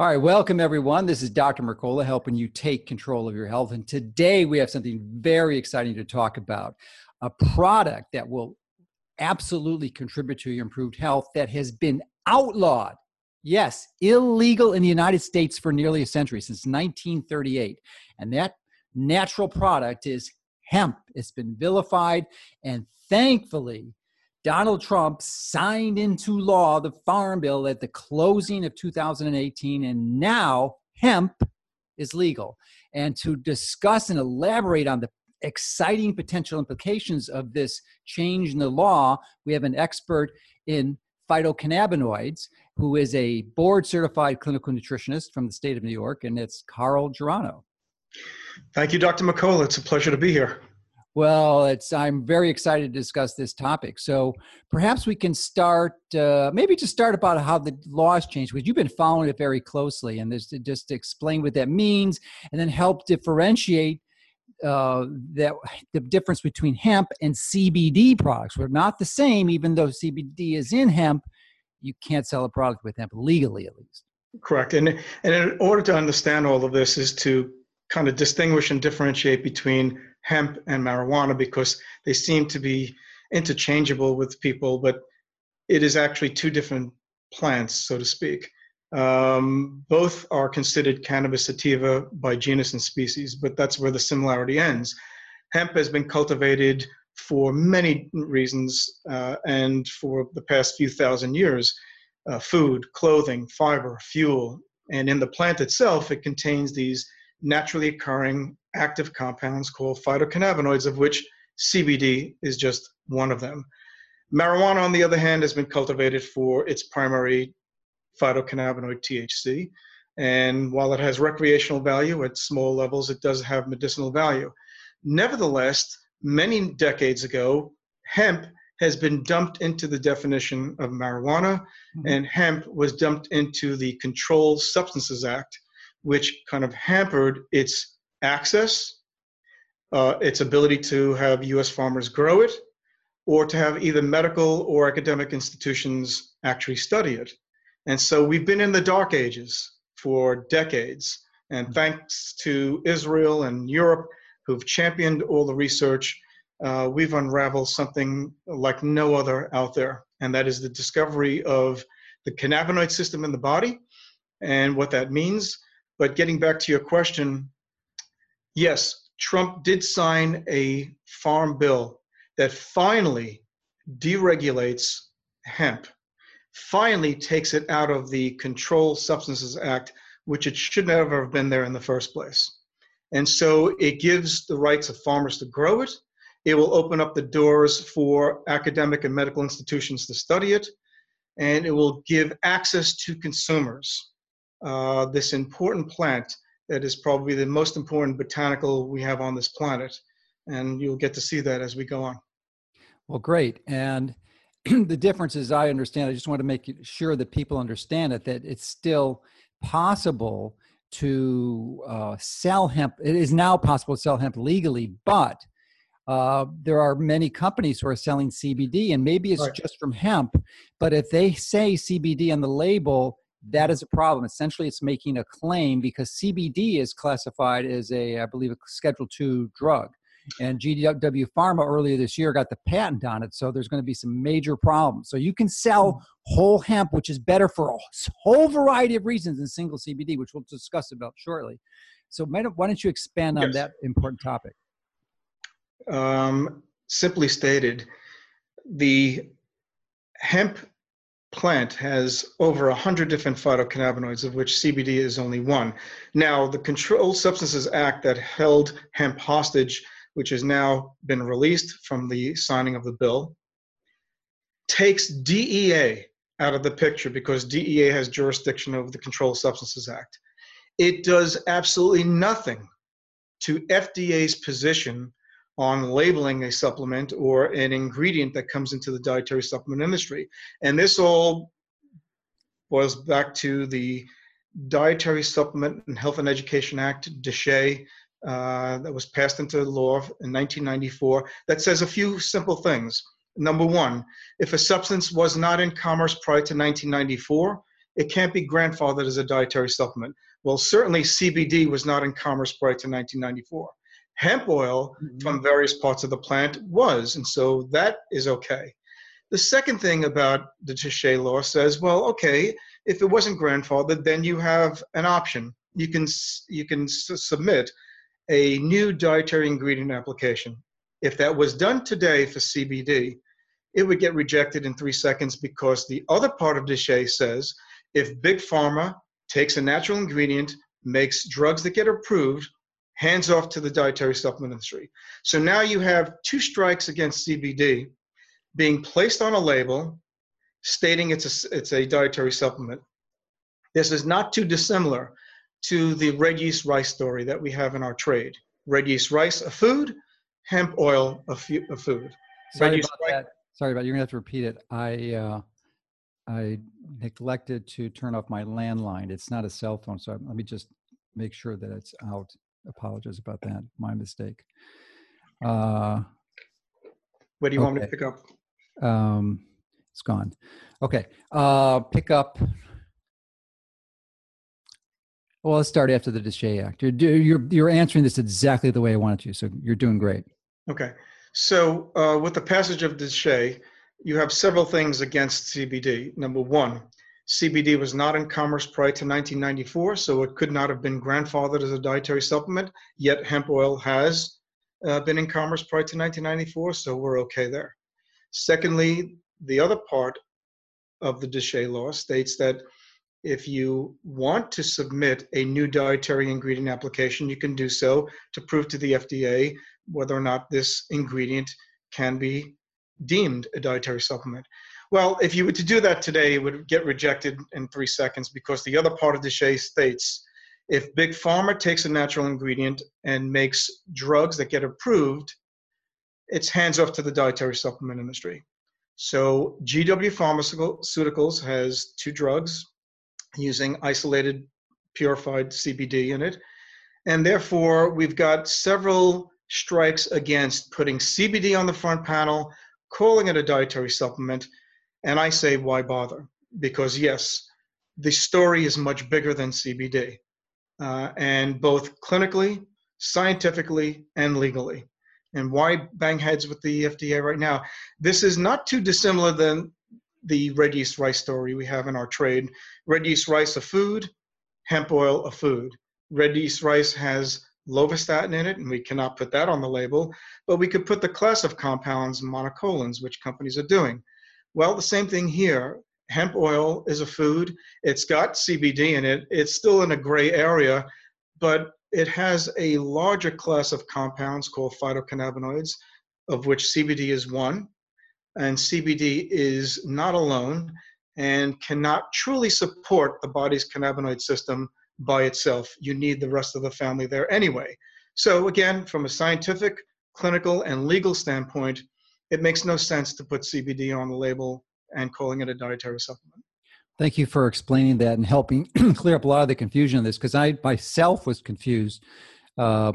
All right, welcome everyone. This is Dr. Mercola helping you take control of your health. And today we have something very exciting to talk about a product that will absolutely contribute to your improved health that has been outlawed. Yes, illegal in the United States for nearly a century, since 1938. And that natural product is hemp. It's been vilified, and thankfully, Donald Trump signed into law the Farm Bill at the closing of 2018, and now hemp is legal. And to discuss and elaborate on the exciting potential implications of this change in the law, we have an expert in phytocannabinoids who is a board certified clinical nutritionist from the state of New York, and it's Carl Germano. Thank you, Dr. Mercola. It's a pleasure to be here. Well, it's I'm very excited to discuss this topic. So perhaps we can start, uh, maybe just start about how the laws changed, because you've been following it very closely, and just to, explain what that means, and then help differentiate uh, that the difference between hemp and CBD products. We're not the same, even though CBD is in hemp. You can't sell a product with hemp legally, at least. Correct, and and in order to understand all of this, is to kind of distinguish and differentiate between hemp and marijuana because they seem to be interchangeable with people, but it is actually two different plants, so to speak. Um, both are considered cannabis sativa by genus and species, but that's where the similarity ends. Hemp has been cultivated for many reasons uh, and for the past few thousand years uh, food, clothing, fiber, fuel. And in the plant itself, it contains these naturally occurring active compounds called phytocannabinoids, of which CBD is just one of them. Marijuana, on the other hand, has been cultivated for its primary phytocannabinoid THC. And while it has recreational value at small levels, it does have medicinal value. Nevertheless, many decades ago, hemp has been dumped into the definition of marijuana, mm-hmm. and hemp was dumped into the Controlled Substances Act, which kind of hampered its access, uh, its ability to have US farmers grow it, or to have either medical or academic institutions actually study it. And so we've been in the dark ages for decades. And mm-hmm. thanks to Israel and Europe, who've championed all the research, uh, we've unraveled something like no other out there. And that is the discovery of the cannabinoid system in the body and what that means. But getting back to your question, yes, Trump did sign a farm bill that finally deregulates hemp, finally takes it out of the Controlled Substances Act, which it should never have been there in the first place. And so it gives the rights of farmers to grow it. It will open up the doors for academic and medical institutions to study it. And it will give access to consumers uh, this important plant that is probably the most important botanical we have on this planet. And you'll get to see that as we go on. Well, great. And the difference is, I understand, I just want to make sure that people understand it, that it's still possible to uh, sell hemp. It is now possible to sell hemp legally, but uh, there are many companies who are selling CBD, and maybe it's right. just from hemp. But if they say CBD on the label, that is a problem. Essentially, it's making a claim because CBD is classified as a, I believe, a Schedule Two drug, and GW Pharma earlier this year got the patent on it. So there's going to be some major problems. So you can sell hmm. whole hemp, which is better for a whole variety of reasons than single CBD, which we'll discuss about shortly. So why don't you expand on yes. that important topic? Um, simply stated, the hemp plant has over 100 different phytocannabinoids, of which CBD is only one. Now, the Controlled Substances Act that held hemp hostage, which has now been released from the signing of the bill, takes DEA out of the picture because DEA has jurisdiction over the Controlled Substances Act. It does absolutely nothing to FDA's position on labeling a supplement or an ingredient that comes into the dietary supplement industry. And this all boils back to the Dietary Supplement and Health and Education Act, DSHEA, uh, that was passed into law in 1994, that says a few simple things. Number one, if a substance was not in commerce prior to 1994, it can't be grandfathered as a dietary supplement. Well, certainly CBD was not in commerce prior to 1994. Hemp oil mm-hmm. from various parts of the plant was, and so that is okay. The second thing about the DSHEA law says, well, okay, if it wasn't grandfathered, then you have an option. You can you can s- submit a new dietary ingredient application. If that was done today for CBD, it would get rejected in three seconds because the other part of DSHEA says if Big Pharma takes a natural ingredient, makes drugs that get approved, hands off to the dietary supplement industry. So now you have two strikes against CBD being placed on a label stating it's a, it's a dietary supplement. This is not too dissimilar to the red yeast rice story that we have in our trade. Red yeast rice, a food, hemp oil, a, fu- a food. Sorry about that. Sorry about it. You're gonna have to repeat it. I uh, I neglected to turn off my landline. It's not a cell phone, so let me just make sure that it's out. Apologize about that. My mistake. Uh, what do you okay. want me to pick up? Um, it's gone. Okay. Uh, pick up. Well, let's start after the DSHEA Act. You're, you're, you're answering this exactly the way I wanted to, so you're doing great. Okay. So, uh, with the passage of DSHEA, you have several things against CBD. Number one, CBD was not in commerce prior to 1994, so it could not have been grandfathered as a dietary supplement, yet hemp oil has uh, been in commerce prior to 1994, so we're okay there. Secondly, the other part of the DSHEA law states that if you want to submit a new dietary ingredient application, you can do so to prove to the FDA whether or not this ingredient can be deemed a dietary supplement. Well, if you were to do that today, it would get rejected in three seconds because the other part of DSHEA states if Big Pharma takes a natural ingredient and makes drugs that get approved, it's hands off to the dietary supplement industry. So GW Pharmaceuticals has two drugs using isolated purified CBD in it. And therefore, we've got several strikes against putting CBD on the front panel, calling it a dietary supplement. And I say, why bother? Because, yes, the story is much bigger than CBD, uh, and both clinically, scientifically, and legally and why bang heads with the FDA right now? This is not too dissimilar than the red yeast rice story we have in our trade. Red yeast rice, a food, hemp oil, a food. Red yeast rice has lovastatin in it, and we cannot put that on the label, but we could put the class of compounds, monacolins, which companies are doing. Well, the same thing here. Hemp oil is a food. It's got CBD in it. It's still in a gray area, but it has a larger class of compounds called phytocannabinoids, of which CBD is one. And CBD is not alone and cannot truly support the body's cannabinoid system by itself. You need the rest of the family there anyway. So, again, from a scientific, clinical, and legal standpoint, it makes no sense to put CBD on the label and calling it a dietary supplement. Thank you for explaining that and helping clear up a lot of the confusion of this because I myself was confused uh,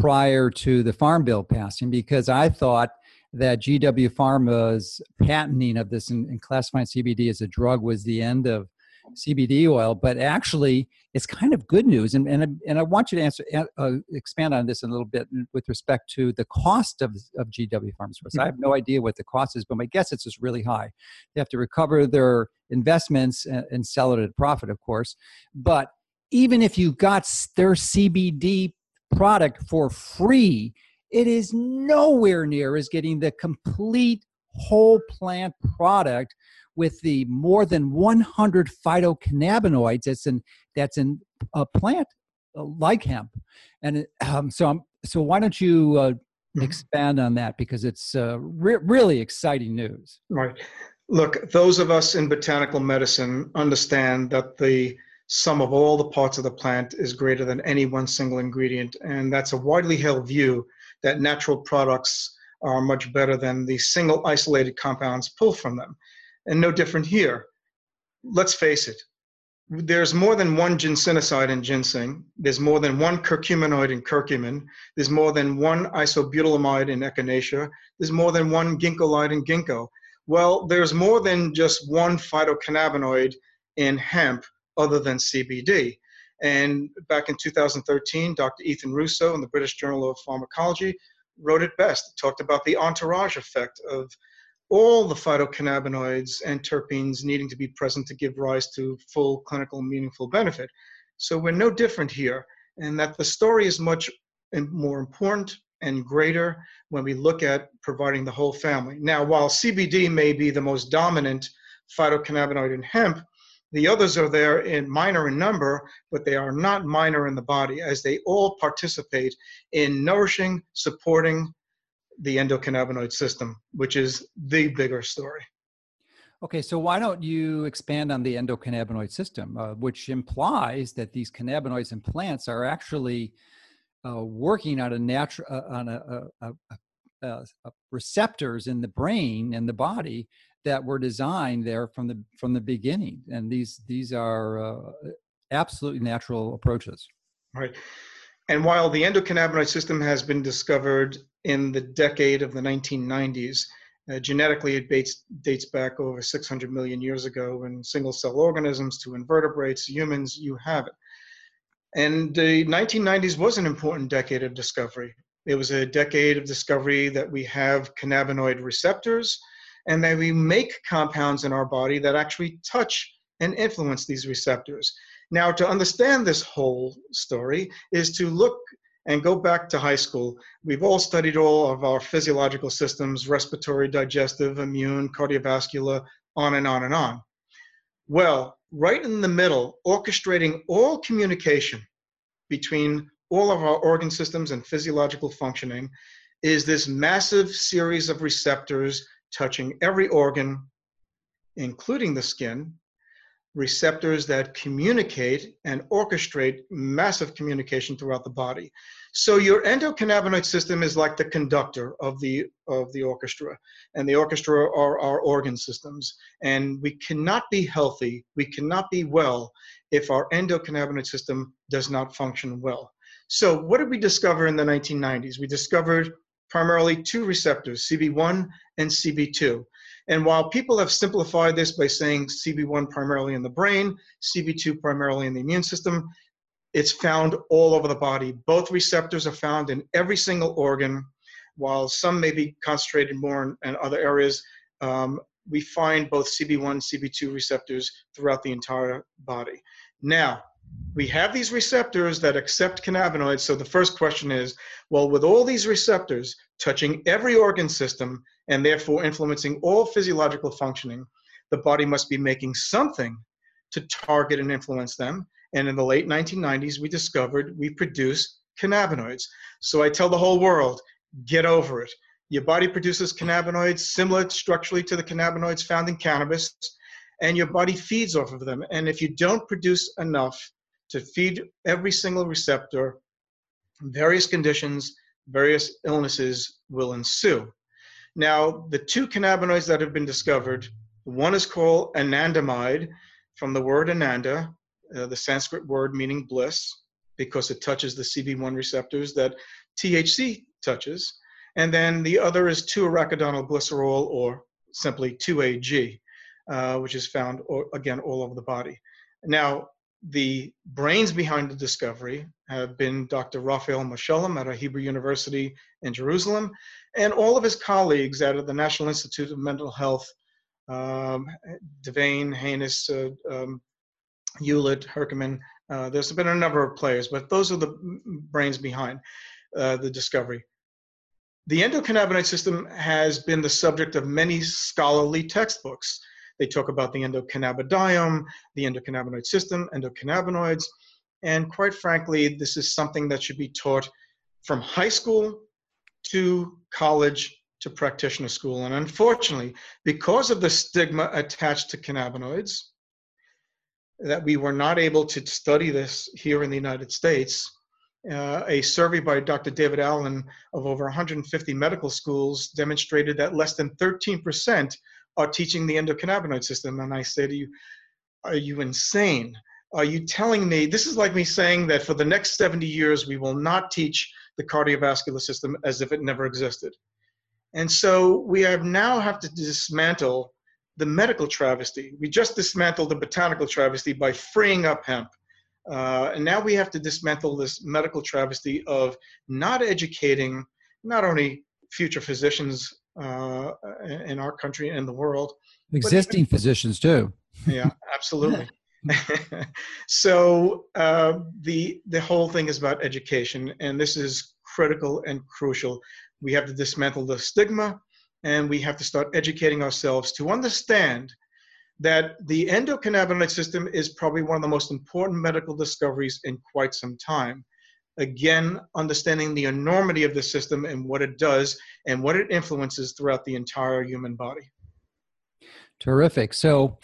prior to the Farm Bill passing because I thought that GW Pharma's patenting of this and, and classifying CBD as a drug was the end of CBD oil, but actually it's kind of good news. And, and, and I want you to answer, uh, expand on this a little bit with respect to the cost of, of GW Pharmaceuticals. I have no idea what the cost is, but my guess it's just really high. They have to recover their investments and, and sell it at a profit, of course. But even if you got their CBD product for free, it is nowhere near as getting the complete whole plant product with the more than 100 phytocannabinoids that's in that's in a plant uh, like hemp. And um, so I'm, so why don't you uh, mm-hmm. expand on that? Because it's uh, re- really exciting news. Right. Look those of us in botanical medicine understand that the sum of all the parts of the plant is greater than any one single ingredient and that's a widely held view that natural products are much better than the single isolated compounds pulled from them and no different here. Let's face it, there's more than one ginsenoside in ginseng. There's more than one curcuminoid in curcumin. There's more than one isobutylamide in echinacea. There's more than one ginkgolide in ginkgo. Well, there's more than just one phytocannabinoid in hemp other than CBD. And back in 2013, Dr. Ethan Russo in the British Journal of Pharmacology wrote it best. Talked about the entourage effect of all the phytocannabinoids and terpenes needing to be present to give rise to full clinical meaningful benefit. So we're no different here, and that the story is much more important and greater when we look at providing the whole family. Now, while CBD may be the most dominant phytocannabinoid in hemp, the others are there in minor in number, but they are not minor in the body as they all participate in nourishing, supporting the endocannabinoid system, which is the bigger story. Okay, so why don't you expand on the endocannabinoid system, uh, which implies that these cannabinoids in plants are actually uh, working on a natural uh, on a, a, a, a, receptors in the brain and the body that were designed there from the from the beginning. And these these are uh, absolutely natural approaches. Right and while the endocannabinoid system has been discovered in the decade of the 1990s uh, genetically it dates, dates back over 600 million years ago in single cell organisms to invertebrates humans you have it. And the 1990s was an important decade of discovery. It was a decade of discovery that we have cannabinoid receptors and that we make compounds in our body that actually touch and influence these receptors. Now, to understand this whole story is to look and go back to high school. We've all studied all of our physiological systems respiratory, digestive, immune, cardiovascular, on and on and on. Well, right in the middle, orchestrating all communication between all of our organ systems and physiological functioning is this massive series of receptors touching every organ, including the skin, receptors that communicate and orchestrate massive communication throughout the body. So your endocannabinoid system is like the conductor of the of the orchestra, and the orchestra are our organ systems. And we cannot be healthy, we cannot be well if our endocannabinoid system does not function well. So what did we discover in the 1990s? We discovered primarily two receptors, CB1 and CB2. And while people have simplified this by saying CB1 primarily in the brain, CB2 primarily in the immune system, it's found all over the body. Both receptors are found in every single organ, while some may be concentrated more in, in other areas. Um, we find both CB1 CB2 receptors throughout the entire body. Now, we have these receptors that accept cannabinoids. So the first question is, well, with all these receptors touching every organ system and therefore influencing all physiological functioning, the body must be making something to target and influence them. And in the late 1990s, we discovered we produce cannabinoids. So I tell the whole world, get over it. Your body produces cannabinoids similar structurally to the cannabinoids found in cannabis, and your body feeds off of them. And if you don't produce enough, to feed every single receptor, various conditions, various illnesses will ensue. Now, the two cannabinoids that have been discovered, one is called anandamide, from the word ananda, uh, the Sanskrit word meaning bliss, because it touches the CB1 receptors that THC touches. And then the other is 2-arachidonyl glycerol, or simply 2AG, uh, which is found, or, again, all over the body. Now, the brains behind the discovery have been Dr. Raphael Mechoulam at a Hebrew University in Jerusalem, and all of his colleagues of the National Institute of Mental Health, um, Devane, Haynes, uh, um, Howlett, Herkimer. Uh, there's been a number of players, but those are the brains behind uh, the discovery. The endocannabinoid system has been the subject of many scholarly textbooks. They talk about the endocannabinoidome, the endocannabinoid system, endocannabinoids. And quite frankly, this is something that should be taught from high school to college to practitioner school. And unfortunately, because of the stigma attached to cannabinoids, that we were not able to study this here in the United States. Uh, a survey by Dr. David Allen of over 150 medical schools demonstrated that less than 13% are teaching the endocannabinoid system. And I say to you, are you insane? Are you telling me this is like me saying that for the next 70 years we will not teach the cardiovascular system as if it never existed? And so we have now have to dismantle the medical travesty. We just dismantled the botanical travesty by freeing up hemp. Uh, and now we have to dismantle this medical travesty of not educating not only future physicians uh, in our country and the world, existing even, physicians too. yeah, absolutely. so uh, the the whole thing is about education, and this is critical and crucial. We have to dismantle the stigma, and we have to start educating ourselves to understand that the endocannabinoid system is probably one of the most important medical discoveries in quite some time. Again, understanding the enormity of the system and what it does and what it influences throughout the entire human body. Terrific. So,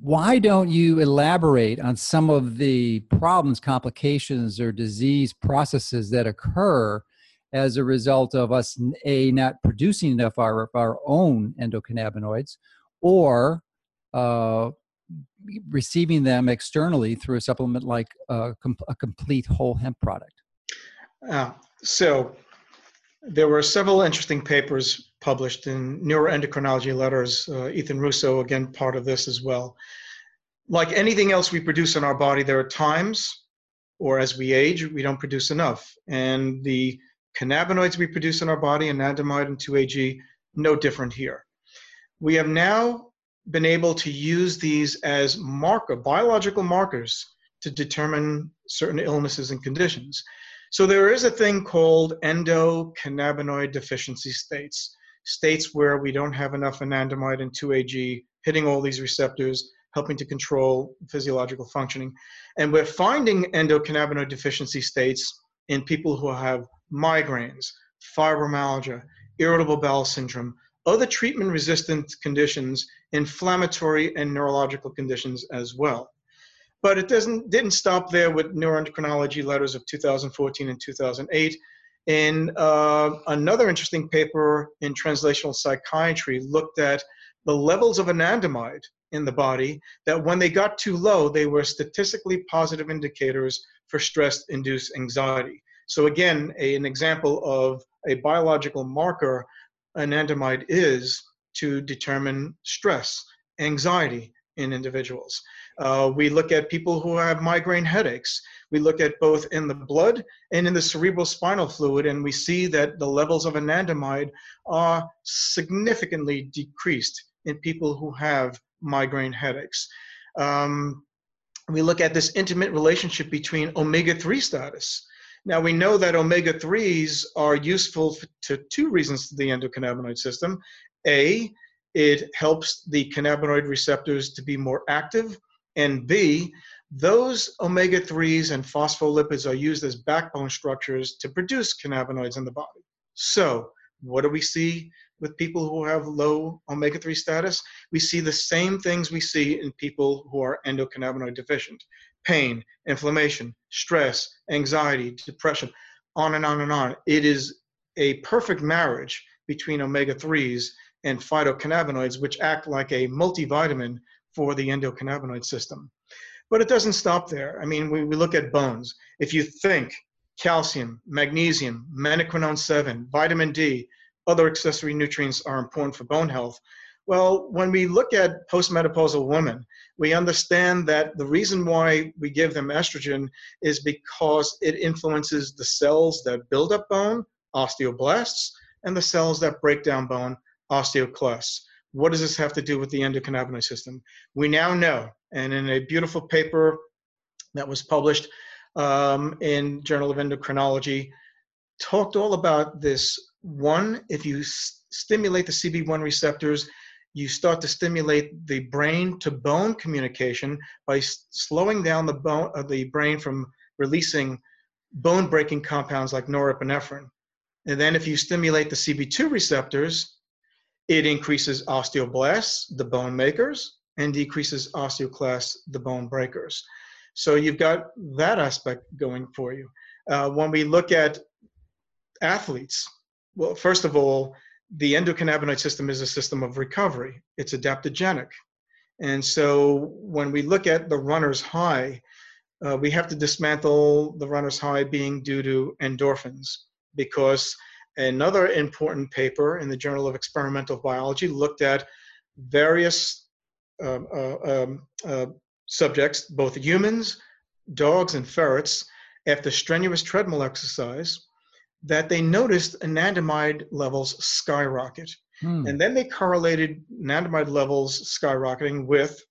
why don't you elaborate on some of the problems, complications, or disease processes that occur as a result of us a not producing enough our, our own endocannabinoids or uh, receiving them externally through a supplement like uh, a complete whole hemp product? Uh, so there were several interesting papers published in neuroendocrinology letters. Uh, Ethan Russo, again, part of this as well. Like anything else we produce in our body, there are times, or as we age, we don't produce enough. And the cannabinoids we produce in our body, anandamide and 2-AG, no different here. We have now been able to use these as marker, biological markers to determine certain illnesses and conditions. So there is a thing called endocannabinoid deficiency states, states where we don't have enough anandamide and 2-AG hitting all these receptors, helping to control physiological functioning. And we're finding endocannabinoid deficiency states in people who have migraines, fibromyalgia, irritable bowel syndrome, other treatment resistant conditions, inflammatory and neurological conditions as well. But it doesn't didn't stop there with neuroendocrinology letters of 2014 and 2008. In uh, another interesting paper in translational psychiatry, looked at the levels of anandamide in the body that when they got too low, they were statistically positive indicators for stress induced anxiety. So, again, a, an example of a biological marker anandamide is to determine stress, anxiety in individuals. Uh, we look at people who have migraine headaches. We look at both in the blood and in the cerebral spinal fluid, and we see that the levels of anandamide are significantly decreased in people who have migraine headaches. Um, we look at this intimate relationship between omega 3 status. Now, we know that omega 3s are useful to two reasons to the endocannabinoid system. A, it helps the cannabinoid receptors to be more active and B, those omega 3s and phospholipids are used as backbone structures to produce cannabinoids in the body. So, what do we see with people who have low omega 3 status? We see the same things we see in people who are endocannabinoid deficient pain, inflammation, stress, anxiety, depression, on and on and on. It is a perfect marriage between omega 3s and phytocannabinoids, which act like a multivitamin for the endocannabinoid system. But it doesn't stop there. I mean, we, we look at bones. If you think calcium, magnesium, menaquinone 7, vitamin D, other accessory nutrients are important for bone health. Well, when we look at postmenopausal women, we understand that the reason why we give them estrogen is because it influences the cells that build up bone, osteoblasts, and the cells that break down bone, osteoclasts. What does this have to do with the endocannabinoid system? We now know, and in a beautiful paper that was published um, in Journal of Endocrinology, talked all about this. One, if you stimulate the CB1 receptors, you start to stimulate the brain to bone communication by slowing down the bone uh, the brain from releasing bone breaking compounds like norepinephrine. And then if you stimulate the CB2 receptors, it increases osteoblasts, the bone makers, and decreases osteoclasts, the bone breakers. So you've got that aspect going for you. Uh, when we look at athletes, well, first of all, the endocannabinoid system is a system of recovery. It's adaptogenic. And so when we look at the runner's high, uh, we have to dismantle the runner's high being due to endorphins because Another important paper in the Journal of Experimental Biology looked at various um, uh, um, uh, subjects, both humans, dogs, and ferrets, after strenuous treadmill exercise, that they noticed anandamide levels skyrocket. Hmm. And then they correlated anandamide levels skyrocketing with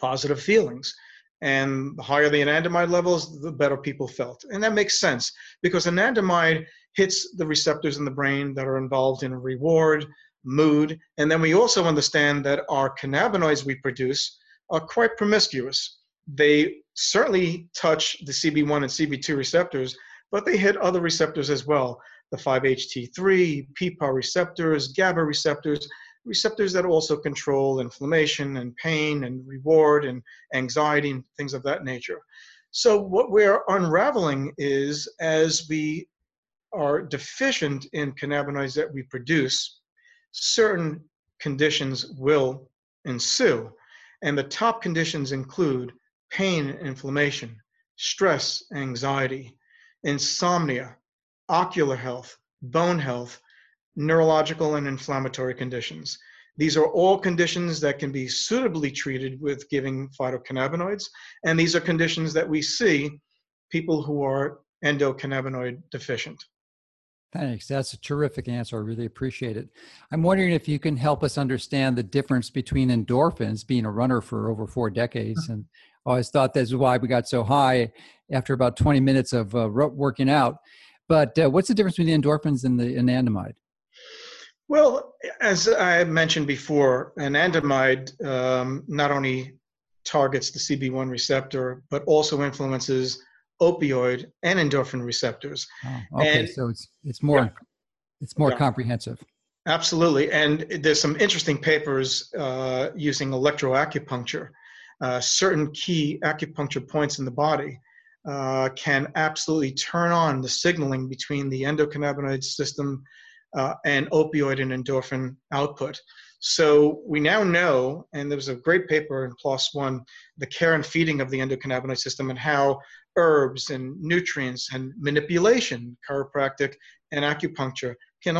positive feelings. And the higher the anandamide levels, the better people felt. And that makes sense because anandamide hits the receptors in the brain that are involved in reward, mood, and then we also understand that our cannabinoids we produce are quite promiscuous. They certainly touch the CB1 and CB2 receptors, but they hit other receptors as well the 5-HT3, PPAR receptors, GABA receptors, receptors that also control inflammation and pain and reward and anxiety and things of that nature. So, what we're unraveling is as we are deficient in cannabinoids that we produce, certain conditions will ensue. And the top conditions include pain inflammation, stress, anxiety, insomnia, ocular health, bone health, neurological and inflammatory conditions. These are all conditions that can be suitably treated with giving phytocannabinoids, and these are conditions that we see people who are endocannabinoid deficient. Thanks. That's a terrific answer. I really appreciate it. I'm wondering if you can help us understand the difference between endorphins, being a runner for over four decades, and always thought that's why we got so high after about 20 minutes of uh, working out. But uh, what's the difference between the endorphins and the anandamide? Well, as I mentioned before, anandamide um, not only targets the CB1 receptor, but also influences opioid and endorphin receptors. Oh, okay, and, so it's it's more yeah. it's more yeah. comprehensive. Absolutely, and there's some interesting papers uh, using electroacupuncture. Uh, certain key acupuncture points in the body uh, can absolutely turn on the signaling between the endocannabinoid system uh, and opioid and endorphin output. So we now know, and there was a great paper in PLOS One, the care and feeding of the endocannabinoid system and how herbs and nutrients and manipulation, chiropractic and acupuncture, can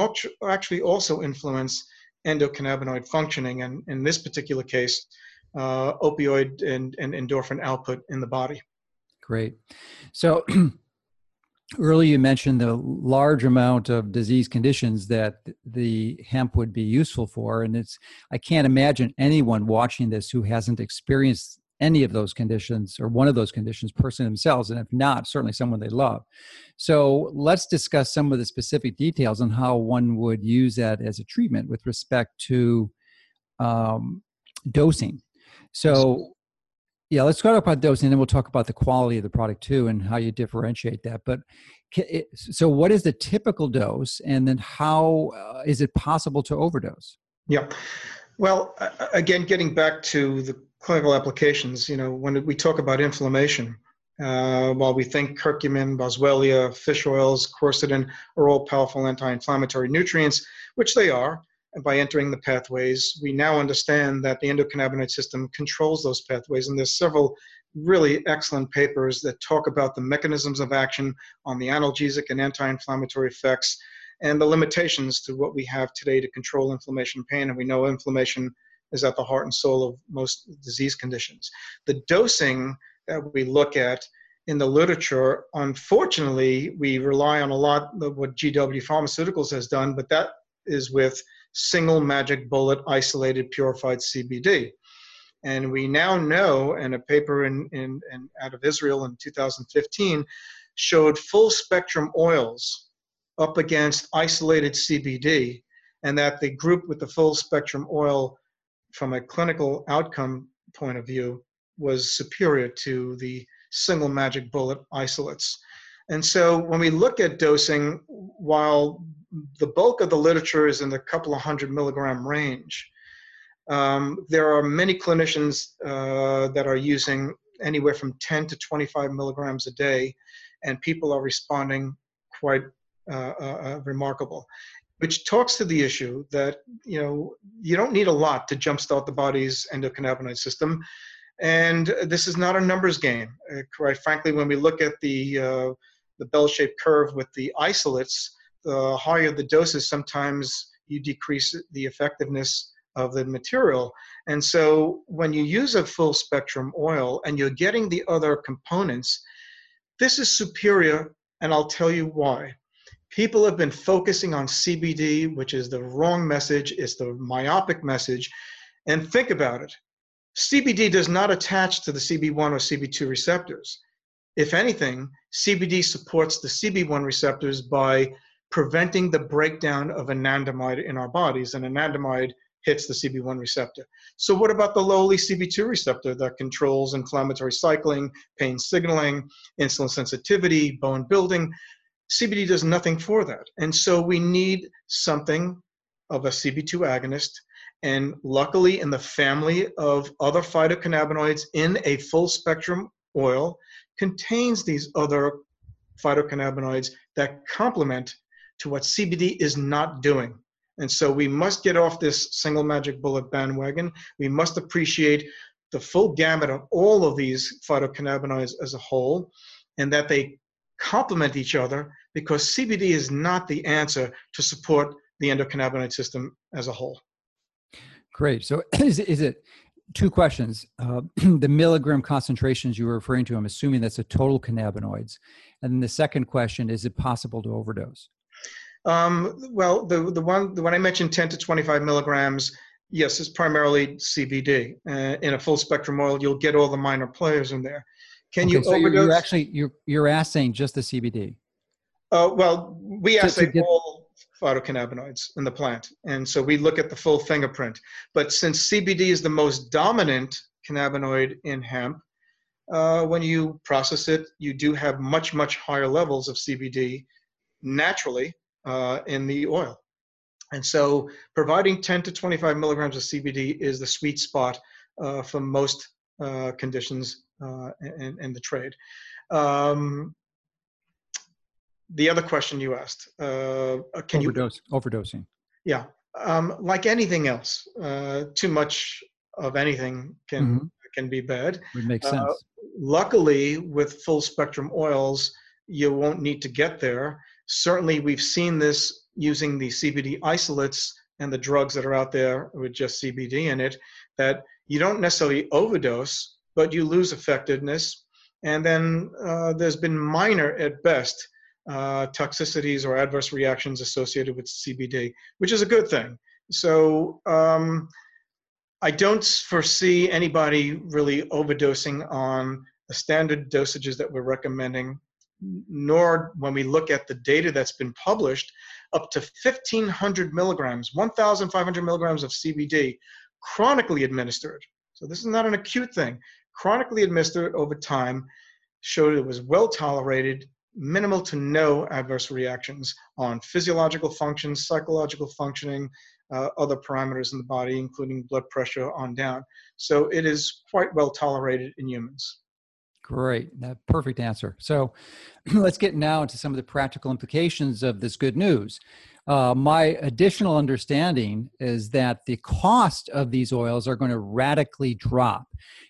actually also influence endocannabinoid functioning, and in this particular case, uh, opioid and, and endorphin output in the body. Great. So earlier you mentioned the large amount of disease conditions that the hemp would be useful for and it's i can't imagine anyone watching this who hasn't experienced any of those conditions or one of those conditions person themselves and if not certainly someone they love. So let's discuss some of the specific details on how one would use that as a treatment with respect to um, dosing. So yeah, let's talk about those, and then we'll talk about the quality of the product too, and how you differentiate that. But so, what is the typical dose, and then how uh, is it possible to overdose? Yeah, well, again, getting back to the clinical applications, you know, when we talk about inflammation, uh, while we think curcumin, boswellia, fish oils, quercetin are all powerful anti-inflammatory nutrients, which they are, by entering the pathways. We now understand that the endocannabinoid system controls those pathways, and there's several really excellent papers that talk about the mechanisms of action on the analgesic and anti-inflammatory effects and the limitations to what we have today to control inflammation and pain. And we know inflammation is at the heart and soul of most disease conditions. The dosing that we look at in the literature, unfortunately, we rely on a lot of what GW Pharmaceuticals has done, but that is with single magic bullet isolated purified CBD. And we now know, and a paper in, in, in, out of Israel in 2015 showed full spectrum oils up against isolated CBD, and that the group with the full spectrum oil, from a clinical outcome point of view, was superior to the single magic bullet isolates. And so when we look at dosing, while the bulk of the literature is in the couple of hundred milligram range, um, there are many clinicians uh, that are using anywhere from 10 to 25 milligrams a day, and people are responding quite uh, uh, uh remarkable. Which talks to the issue that you know you don't need a lot to jumpstart the body's endocannabinoid system, and this is not a numbers game. Uh, quite frankly, when we look at the uh, the bell-shaped curve with the isolates, the higher the doses, sometimes you decrease the effectiveness of the material. And so when you use a full spectrum oil and you're getting the other components, this is superior, and I'll tell you why. People have been focusing on CBD, which is the wrong message, it's the myopic message. And think about it CBD does not attach to the CB1 or CB2 receptors. If anything, CBD supports the CB1 receptors by preventing the breakdown of anandamide in our bodies. And anandamide hits the CB1 receptor. So, what about the lowly CB2 receptor that controls inflammatory cycling, pain signaling, insulin sensitivity, bone building? CBD does nothing for that. And so, we need something of a CB2 agonist. And luckily, in the family of other phytocannabinoids in a full spectrum oil, contains these other phytocannabinoids that complement to what CBD is not doing. And so we must get off this single magic bullet bandwagon. We must appreciate the full gamut of all of these phytocannabinoids as a whole, and that they complement each other because CBD is not the answer to support the endocannabinoid system as a whole. Great. So is, is it two questions? Uh, the milligram concentrations you were referring to, I'm assuming that's a total cannabinoids. And then the second question, is it possible to overdose? Um, well, the the one the one I mentioned, 10 to 25 milligrams, yes, is primarily CBD. Uh, in a full spectrum oil, you'll get all the minor players in there. Can okay, you so overdose? You're, you're, actually you're you're assaying just the CBD. Uh, well, we assay get... all phytocannabinoids in the plant, and so we look at the full fingerprint. But since CBD is the most dominant cannabinoid in hemp, uh, when you process it, you do have much much higher levels of CBD naturally uh, in the oil. And so providing 10 to 25 milligrams of CBD is the sweet spot uh, for most uh, conditions uh, in, in, the trade. Um, the other question you asked, uh, can you Overdose, you overdosing? Yeah, um, like anything else, uh, too much of anything can mm-hmm. can be bad. Would make sense. luckily, with full spectrum oils, you won't need to get there Certainly, we've seen this using the CBD isolates and the drugs that are out there with just CBD in it, that you don't necessarily overdose, but you lose effectiveness. And then uh, there's been minor at best uh, toxicities or adverse reactions associated with CBD, which is a good thing. So um, I don't foresee anybody really overdosing on the standard dosages that we're recommending nor when we look at the data that's been published, up to 1,500 milligrams, 1,500 milligrams of CBD chronically administered. So this is not an acute thing. Chronically administered over time showed it was well tolerated, minimal to no adverse reactions on physiological functions, psychological functioning, uh, other parameters in the body, including blood pressure on down. So it is quite well tolerated in humans. Great. That perfect answer. So let's get now into some of the practical implications of this good news. Uh, my additional understanding is that the cost of these oils are going to radically drop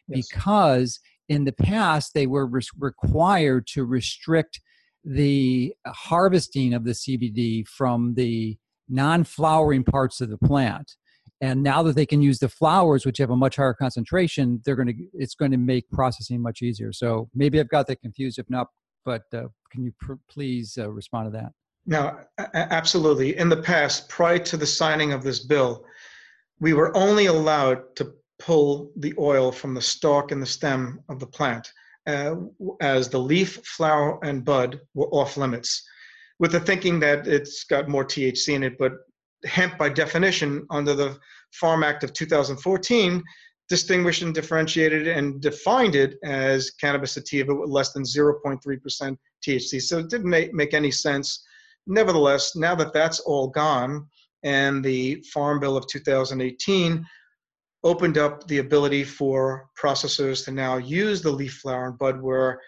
yes. because in the past they were required to restrict the harvesting of the CBD from the non flowering parts of the plant and now that they can use the flowers which have a much higher concentration they're going to it's going to make processing much easier. So maybe i've got that confused. If not but uh, can you pr- please uh, respond to that? No absolutely. In the past prior to the signing of this bill we were only allowed to pull the oil from the stalk and the stem of the plant uh, as the leaf flower and bud were off limits with the thinking that it's got more thc in it but hemp by definition under the Farm Act of 2014 distinguished and differentiated and defined it as cannabis sativa with less than 0.3% THC. So it didn't make, make any sense. Nevertheless, now that that's all gone and the Farm Bill of 2018 opened up the ability for processors to now use the leaf flower and bud where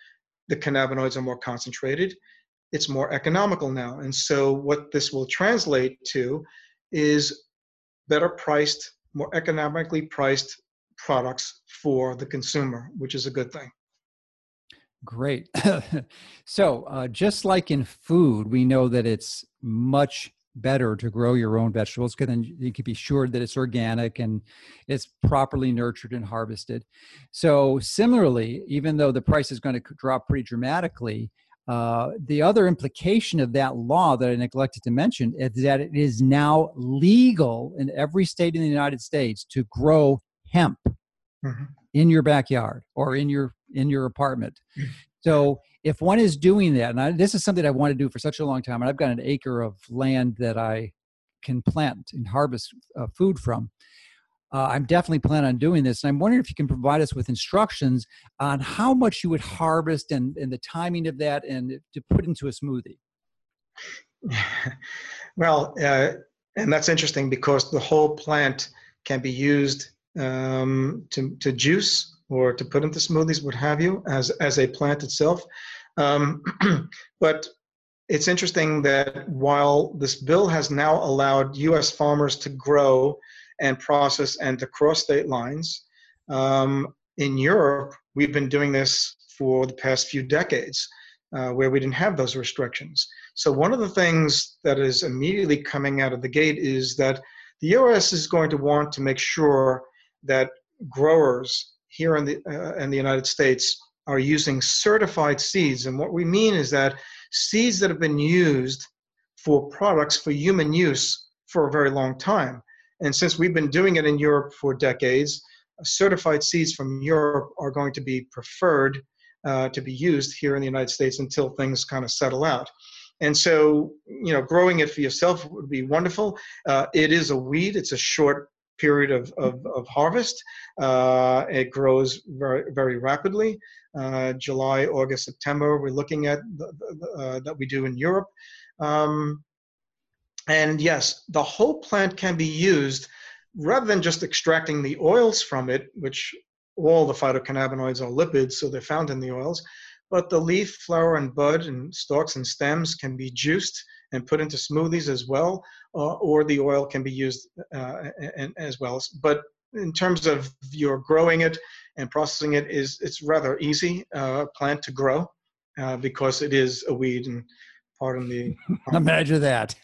the cannabinoids are more concentrated, it's more economical now. And so what this will translate to is better priced, more economically priced products for the consumer, which is a good thing. Great. so, uh, just like in food, we know that it's much better to grow your own vegetables because then you can be sure that it's organic and it's properly nurtured and harvested. So, similarly, even though the price is going to drop pretty dramatically, uh, the other implication of that law that I neglected to mention is that it is now legal in every state in the United States to grow hemp mm-hmm. in your backyard or in your in your apartment. Mm-hmm. So if one is doing that, and I, this is something I want to do for such a long time, and I've got an acre of land that I can plant and harvest uh, food from. Uh, I'm definitely planning on doing this. And I'm wondering if you can provide us with instructions on how much you would harvest and, and the timing of that and to put into a smoothie. Well, uh, and that's interesting because the whole plant can be used um, to, to juice or to put into smoothies, what have you, as, as a plant itself. Um, but it's interesting that while this bill has now allowed US farmers to grow and process and to cross state lines. Um, in Europe, we've been doing this for the past few decades, uh, where we didn't have those restrictions. So one of the things that is immediately coming out of the gate is that the US is going to want to make sure that growers here in the uh, in the United States are using certified seeds. And what we mean is that seeds that have been used for products for human use for a very long time. And since we've been doing it in Europe for decades, certified seeds from Europe are going to be preferred uh, to be used here in the United States until things kind of settle out. And so, you know, growing it for yourself would be wonderful. Uh, it is a weed, it's a short period of, of, of harvest. Uh, it grows very, very rapidly. Uh, July, August, September, we're looking at the, the, uh, that we do in Europe. Um, and yes, the whole plant can be used rather than just extracting the oils from it, which all the phytocannabinoids are lipids, so they're found in the oils. But the leaf, flower, and bud, and stalks and stems can be juiced and put into smoothies as well, uh, or the oil can be used uh, and, as well. But in terms of your growing it and processing it, is it's rather easy uh, plant to grow uh, because it is a weed and Pardon the. Imagine that.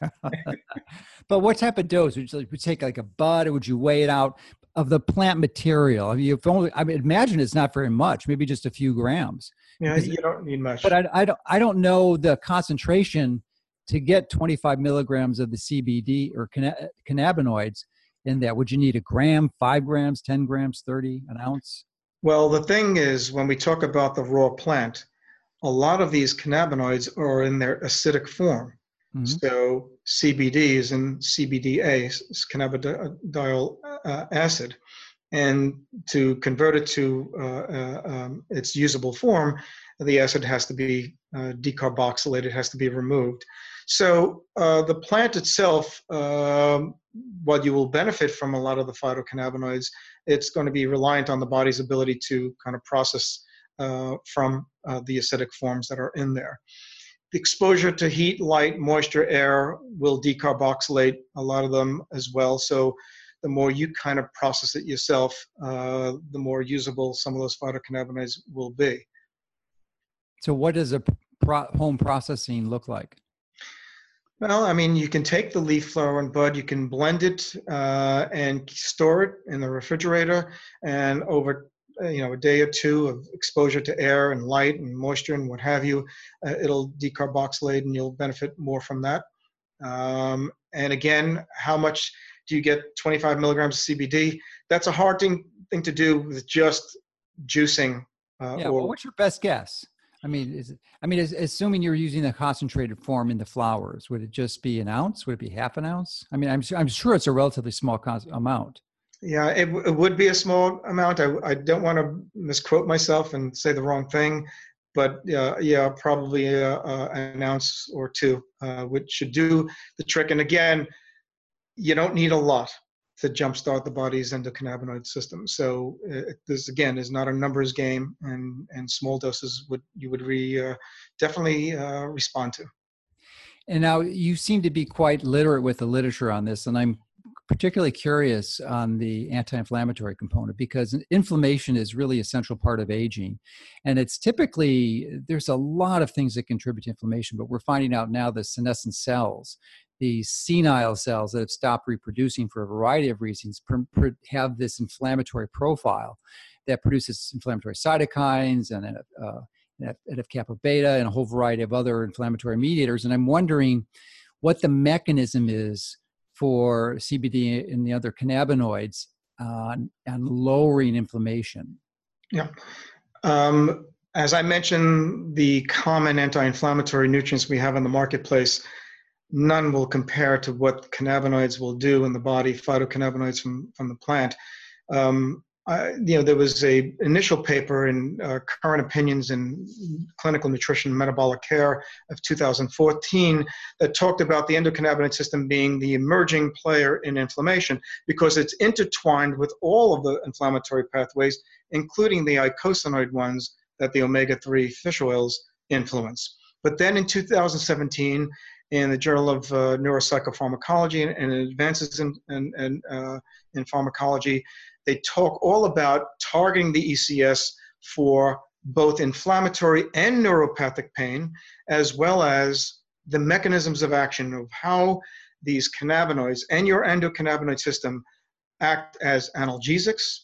but what type of dose would you, would you take? Like a bud, or would you weigh it out of the plant material? I mean, if only I mean, imagine it's not very much, maybe just a few grams. Yeah, you don't need much. But I, I don't I don't know the concentration to get 25 milligrams of the CBD or cannabinoids in that. Would you need a gram, five grams, 10 grams, 30, an ounce? Well, the thing is, when we talk about the raw plant, a lot of these cannabinoids are in their acidic form. Mm-hmm. So CBD is in CBDA, cannabidiol uh, acid. And to convert it to uh, uh, um, its usable form, the acid has to be uh, decarboxylated, has to be removed. So uh, the plant itself, um, while you will benefit from a lot of the phytocannabinoids, it's going to be reliant on the body's ability to kind of process from uh, the acidic forms that are in there. The exposure to heat, light, moisture, air will decarboxylate a lot of them as well. So the more you kind of process it yourself, uh, the more usable some of those phytocannabinoids will be. So, what does a pro- home processing look like? Well, I mean, you can take the leaf, flower, and bud, you can blend it uh, and store it in the refrigerator, and over uh, you know a day or two of exposure to air and light and moisture and what have you, uh, it'll decarboxylate and you'll benefit more from that. Um, and again, how much do you get? 25 milligrams of CBD. That's a hard thing thing to do with just juicing. Uh, yeah. Or, well, what's your best guess? I mean, is it, I mean, is, assuming you're using the concentrated form in the flowers, would it just be an ounce? Would it be half an ounce? I mean, I'm I'm sure it's a relatively small amount. Yeah, it, it would be a small amount. I, I don't want to misquote myself and say the wrong thing, but uh, yeah, probably uh, uh, an ounce or two, uh, which should do the trick. And again, you don't need a lot to jumpstart the body's endocannabinoid system. So uh, this again is not a numbers game, and and small doses would you would re, uh, definitely respond to. And now you seem to be quite literate with the literature on this, and I'm particularly curious on the anti-inflammatory component because inflammation is really a central part of aging and it's typically there's a lot of things that contribute to inflammation but we're finding out now the senescent cells these senile cells that have stopped reproducing for a variety of reasons have this inflammatory profile that produces inflammatory cytokines and uh, NF kappa beta and a whole variety of other inflammatory mediators. And I'm wondering what the mechanism is for CBD and the other cannabinoids uh, and lowering inflammation. Yeah. Um, as I mentioned, the common anti inflammatory nutrients we have in the marketplace, none will compare to what cannabinoids will do in the body, phytocannabinoids from, from the plant. Um, you know, there was a initial paper in uh, Current Opinions in Clinical Nutrition and Metabolic Care of 2014 that talked about the endocannabinoid system being the emerging player in inflammation because it's intertwined with all of the inflammatory pathways, including the eicosanoid ones that the omega-3 fish oils influence. But then in 2017, in the Journal of uh, Neuropsychopharmacology and, and Advances in, in, in, uh, in Pharmacology, they talk all about targeting the ECS for both inflammatory and neuropathic pain, as well as the mechanisms of action of how these cannabinoids and your endocannabinoid system act as analgesics,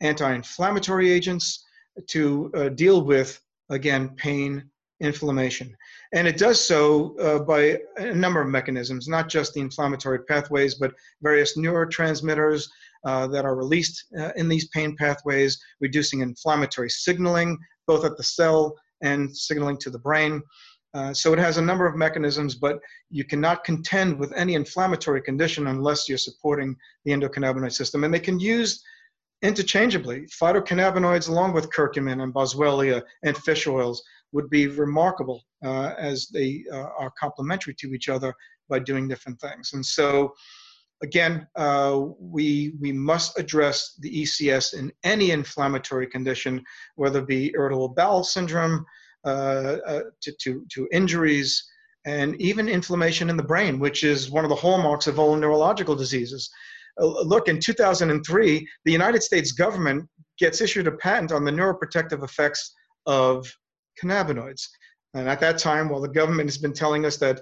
anti inflammatory agents to uh, deal with, again, pain, inflammation. And it does so uh, by a number of mechanisms, not just the inflammatory pathways, but various neurotransmitters uh, that are released uh, in these pain pathways, reducing inflammatory signaling, both at the cell and signaling to the brain. Uh, so it has a number of mechanisms, but you cannot contend with any inflammatory condition unless you're supporting the endocannabinoid system. And they can use interchangeably. Phytocannabinoids, along with curcumin and boswellia and fish oils, would be remarkable uh, as they uh, are complementary to each other by doing different things. And so again, uh, we, we must address the ECS in any inflammatory condition, whether it be irritable bowel syndrome, uh, uh, to, to, to injuries, and even inflammation in the brain, which is one of the hallmarks of all neurological diseases. Uh, look, in 2003, the United States government gets issued a patent on the neuroprotective effects of cannabinoids. And at that time, while the government has been telling us that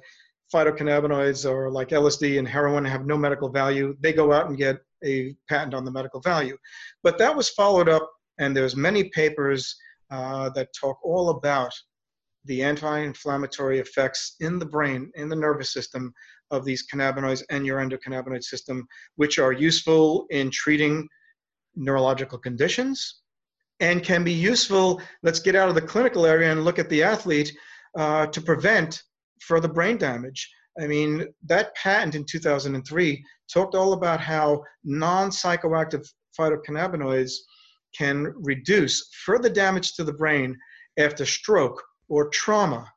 phytocannabinoids or like LSD and heroin have no medical value, they go out and get a patent on the medical value. But that was followed up, and there's many papers uh, that talk all about the anti-inflammatory effects in the brain, in the nervous system of these cannabinoids and your endocannabinoid system, which are useful in treating neurological conditions and can be useful. Let's get out of the clinical area and look at the athlete uh, to prevent further brain damage. I mean, that patent in 2003 talked all about how non psychoactive phytocannabinoids can reduce further damage to the brain after stroke or trauma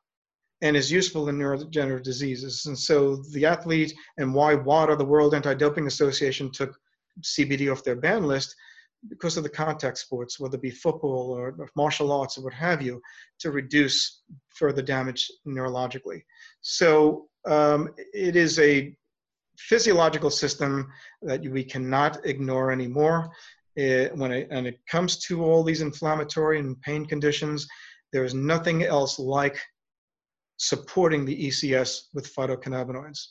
and is useful in neurodegenerative diseases. And so the athlete and why WADA, the World Anti-Doping Association, took CBD off their ban list because of the contact sports, whether it be football or martial arts or what have you, to reduce further damage neurologically. So um, it is a physiological system that we cannot ignore anymore. It, when it, and it comes to all these inflammatory and pain conditions, there is nothing else like supporting the ECS with phytocannabinoids.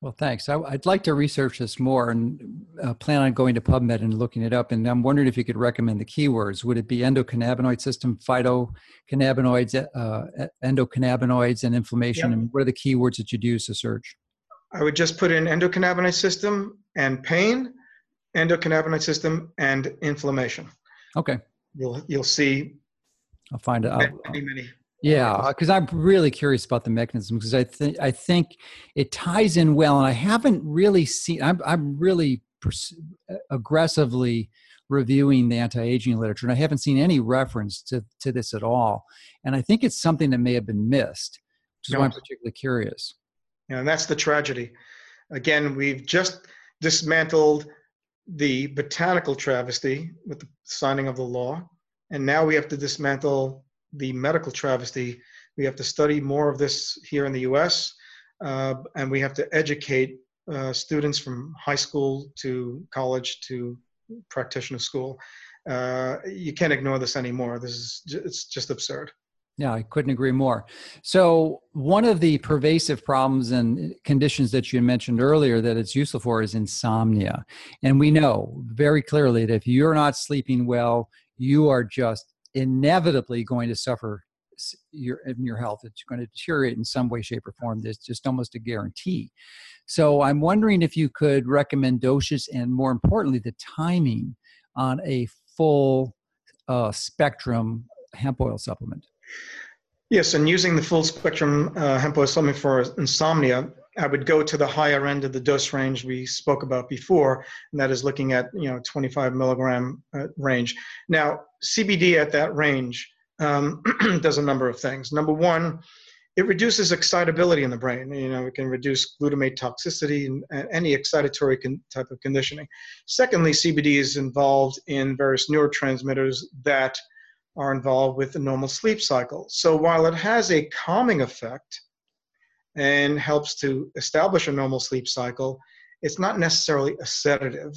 Well, thanks. I, would like to research this more and uh, plan on going to PubMed and looking it up. And I'm wondering if you could recommend the keywords. Would it be endocannabinoid system, phytocannabinoids, uh, endocannabinoids, and inflammation? Yep. And what are the keywords that you'd use to search? I would just put in endocannabinoid system and pain, endocannabinoid system and inflammation. Okay. You'll you'll see. I'll find it out. Many, many yeah, because uh, I'm really curious about the mechanism because I think I think it ties in well, and I haven't really seen. I'm I'm really pers- aggressively reviewing the anti-aging literature, and I haven't seen any reference to to this at all. And I think it's something that may have been missed, which is why I'm particularly curious. Yeah, and that's the tragedy. Again, we've just dismantled the botanical travesty with the signing of the law, and now we have to dismantle the medical travesty. We have to study more of this here in the US, uh, and we have to educate uh, students from high school to college to practitioner school. Uh, you can't ignore this anymore. This is it's just absurd. Yeah, I couldn't agree more. So, one of the pervasive problems and conditions that you mentioned earlier that it's useful for is insomnia. And we know very clearly that if you're not sleeping well, you are just inevitably going to suffer your in your health. It's going to deteriorate in some way, shape, or form. It's just almost a guarantee. So, I'm wondering if you could recommend doses and, more importantly, the timing on a full uh, spectrum hemp oil supplement. Yes, and using the full spectrum uh, hemp oil supplement for insomnia, I would go to the higher end of the dose range we spoke about before, and that is looking at you know 25 milligram uh, range. Now, CBD at that range um, does a number of things. Number one, it reduces excitability in the brain. You know, it can reduce glutamate toxicity and, and any excitatory con- type of conditioning. Secondly, CBD is involved in various neurotransmitters that are involved with the normal sleep cycle. So while it has a calming effect and helps to establish a normal sleep cycle, it's not necessarily a sedative.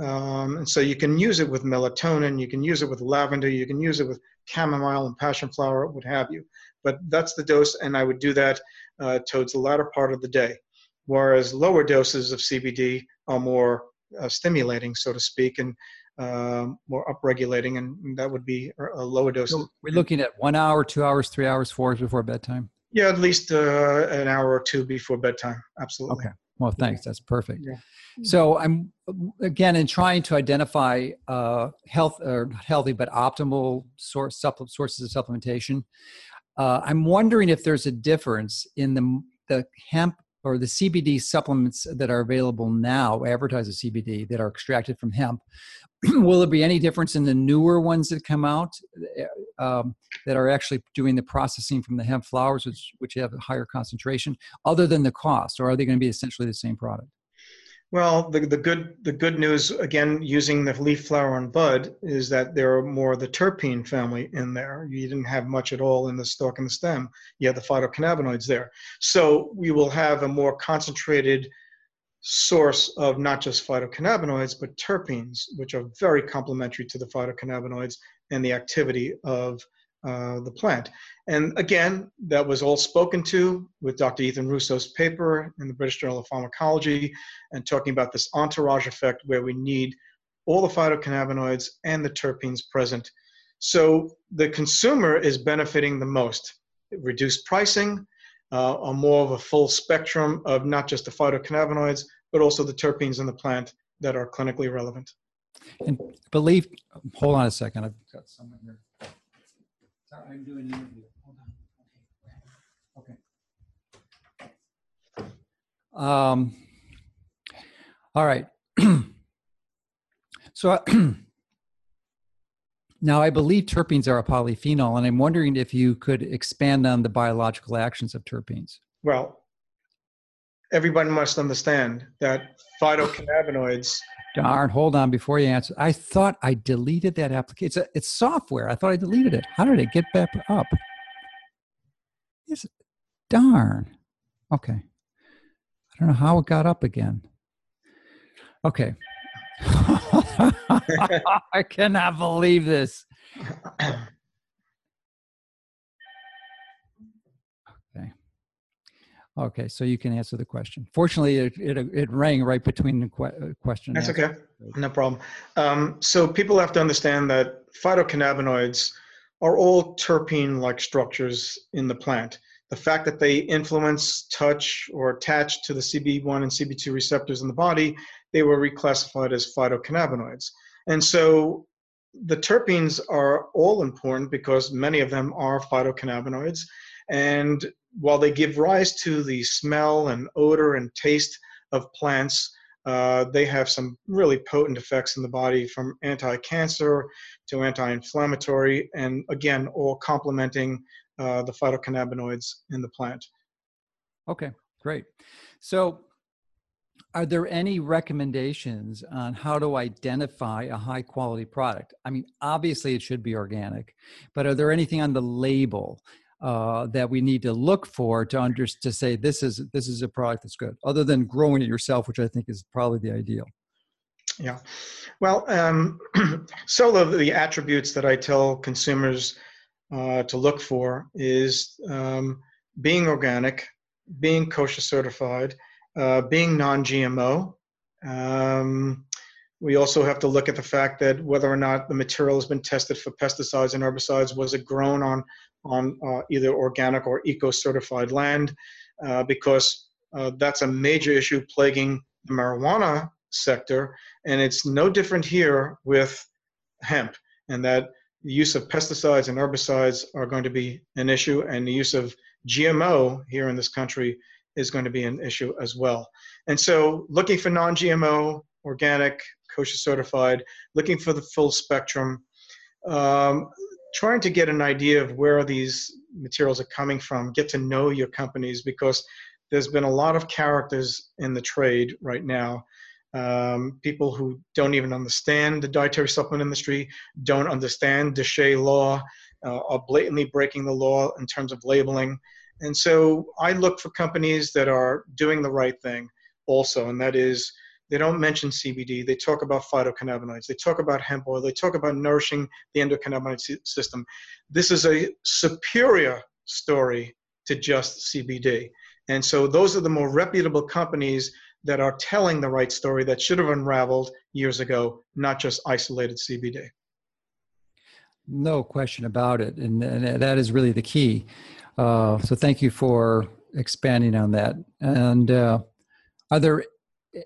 Um, and so you can use it with melatonin, you can use it with lavender, you can use it with chamomile and passion flower, what have you. But that's the dose, and I would do that uh, towards the latter part of the day. Whereas lower doses of CBD are more uh, stimulating, so to speak, and um, more upregulating, and that would be a lower dose. So we're looking at one hour, two hours, three hours, four hours before bedtime. Yeah, at least uh, an hour or two before bedtime. Absolutely. Okay. Well, thanks. That's perfect. Yeah. So I'm again in trying to identify uh, health or healthy but optimal source supple- sources of supplementation. Uh, I'm wondering if there's a difference in the the hemp or the CBD supplements that are available now, advertise as CBD, that are extracted from hemp, will there be any difference in the newer ones that come out eh, um, that are actually doing the processing from the hemp flowers, which, which have a higher concentration, other than the cost, or are they going to be essentially the same product? Well, the, the good the good news again using the leaf flower and bud is that there are more of the terpene family in there. You didn't have much at all in the stalk and the stem. You had the phytocannabinoids there. So we will have a more concentrated source of not just phytocannabinoids but terpenes, which are very complementary to the phytocannabinoids and the activity of uh, the plant. And again, that was all spoken to with Dr. Ethan Russo's paper in the British Journal of Pharmacology and talking about this entourage effect where we need all the phytocannabinoids and the terpenes present. So the consumer is benefiting the most. Reduced pricing, uh, a more of a full spectrum of not just the phytocannabinoids, but also the terpenes in the plant that are clinically relevant. And believe, hold on a second, I've got someone here. Sorry, I'm doing an interview. Hold on. Okay. Um, all right. so now I believe terpenes are a polyphenol, and I'm wondering if you could expand on the biological actions of terpenes. Well, everybody must understand that phytocannabinoids Darn, hold on before you answer. I thought I deleted that application. It's, a, it's software. I thought I deleted it. How did it get back up? It's, darn. Okay. I don't know how it got up again. Okay. I cannot believe this. Okay, so you can answer the question. Fortunately, it, it, it rang right between the que- uh, question. That's okay, no problem. Um, so people have to understand that phytocannabinoids are all terpene-like structures in the plant. The fact that they influence, touch, or attach to the CB1 and CB2 receptors in the body, they were reclassified as phytocannabinoids. And so the terpenes are all important because many of them are phytocannabinoids. And while they give rise to the smell and odor and taste of plants, uh, they have some really potent effects in the body from anti-cancer to anti-inflammatory, and again, all complementing uh, the phytocannabinoids in the plant. Okay, great. So, are there any recommendations on how to identify a high quality product? I mean, obviously it should be organic, but are there anything on the label uh, that we need to look for to under to say this is this is a product that's good, other than growing it yourself, which I think is probably the ideal. Yeah, well, um, some the attributes that I tell consumers uh, to look for is um, being organic, being kosher certified, uh, being non GMO. Um, we also have to look at the fact that whether or not the material has been tested for pesticides and herbicides, was it grown on, on uh, either organic or eco certified land? Uh, because uh, that's a major issue plaguing the marijuana sector. And it's no different here with hemp, and that the use of pesticides and herbicides are going to be an issue, and the use of GMO here in this country is going to be an issue as well. And so, looking for non GMO, organic, kosher certified, looking for the full spectrum, um, trying to get an idea of where these materials are coming from, get to know your companies because there's been a lot of characters in the trade right now um, people who don't even understand the dietary supplement industry, don't understand DSHEA law, uh, are blatantly breaking the law in terms of labeling. And so I look for companies that are doing the right thing also, and that is they don't mention CBD. They talk about phytocannabinoids. They talk about hemp oil. They talk about nourishing the endocannabinoid system. This is a superior story to just CBD. And so those are the more reputable companies that are telling the right story that should have unraveled years ago, not just isolated CBD. No question about it. And, and that is really the key. Uh, so thank you for expanding on that. And uh, are there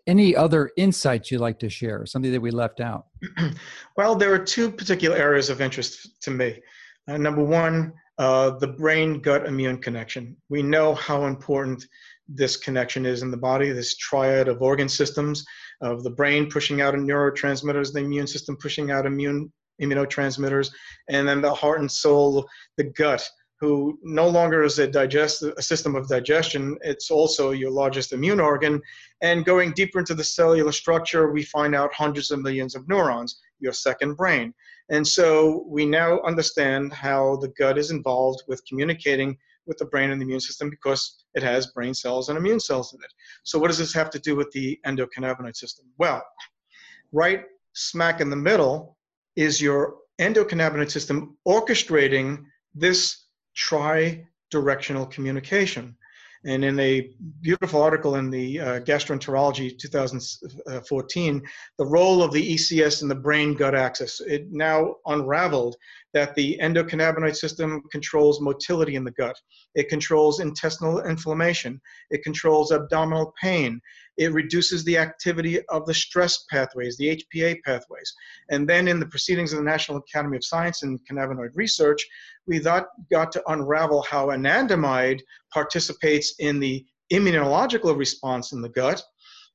any other insights you'd like to share, something that we left out? well, there are two particular areas of interest to me. Uh, number one, uh, the brain gut immune connection. We know how important this connection is in the body, this triad of organ systems, of the brain pushing out neurotransmitters, the immune system pushing out immune immunotransmitters, and then the heart and soul, the gut, who no longer is a digest a system of digestion, it's also your largest immune organ. And going deeper into the cellular structure, we find out hundreds of millions of neurons, your second brain. And so we now understand how the gut is involved with communicating with the brain and the immune system because it has brain cells and immune cells in it. So, what does this have to do with the endocannabinoid system? Well, right smack in the middle is your endocannabinoid system orchestrating this tri directional communication. And in a beautiful article in the uh, Gastroenterology 2014, the role of the ECS in the brain gut axis, it now unraveled that the endocannabinoid system controls motility in the gut. It controls intestinal inflammation. It controls abdominal pain. It reduces the activity of the stress pathways, the HPA pathways. And then in the proceedings of the National Academy of Science and Cannabinoid Research, we thought, got to unravel how anandamide participates in the immunological response in the gut,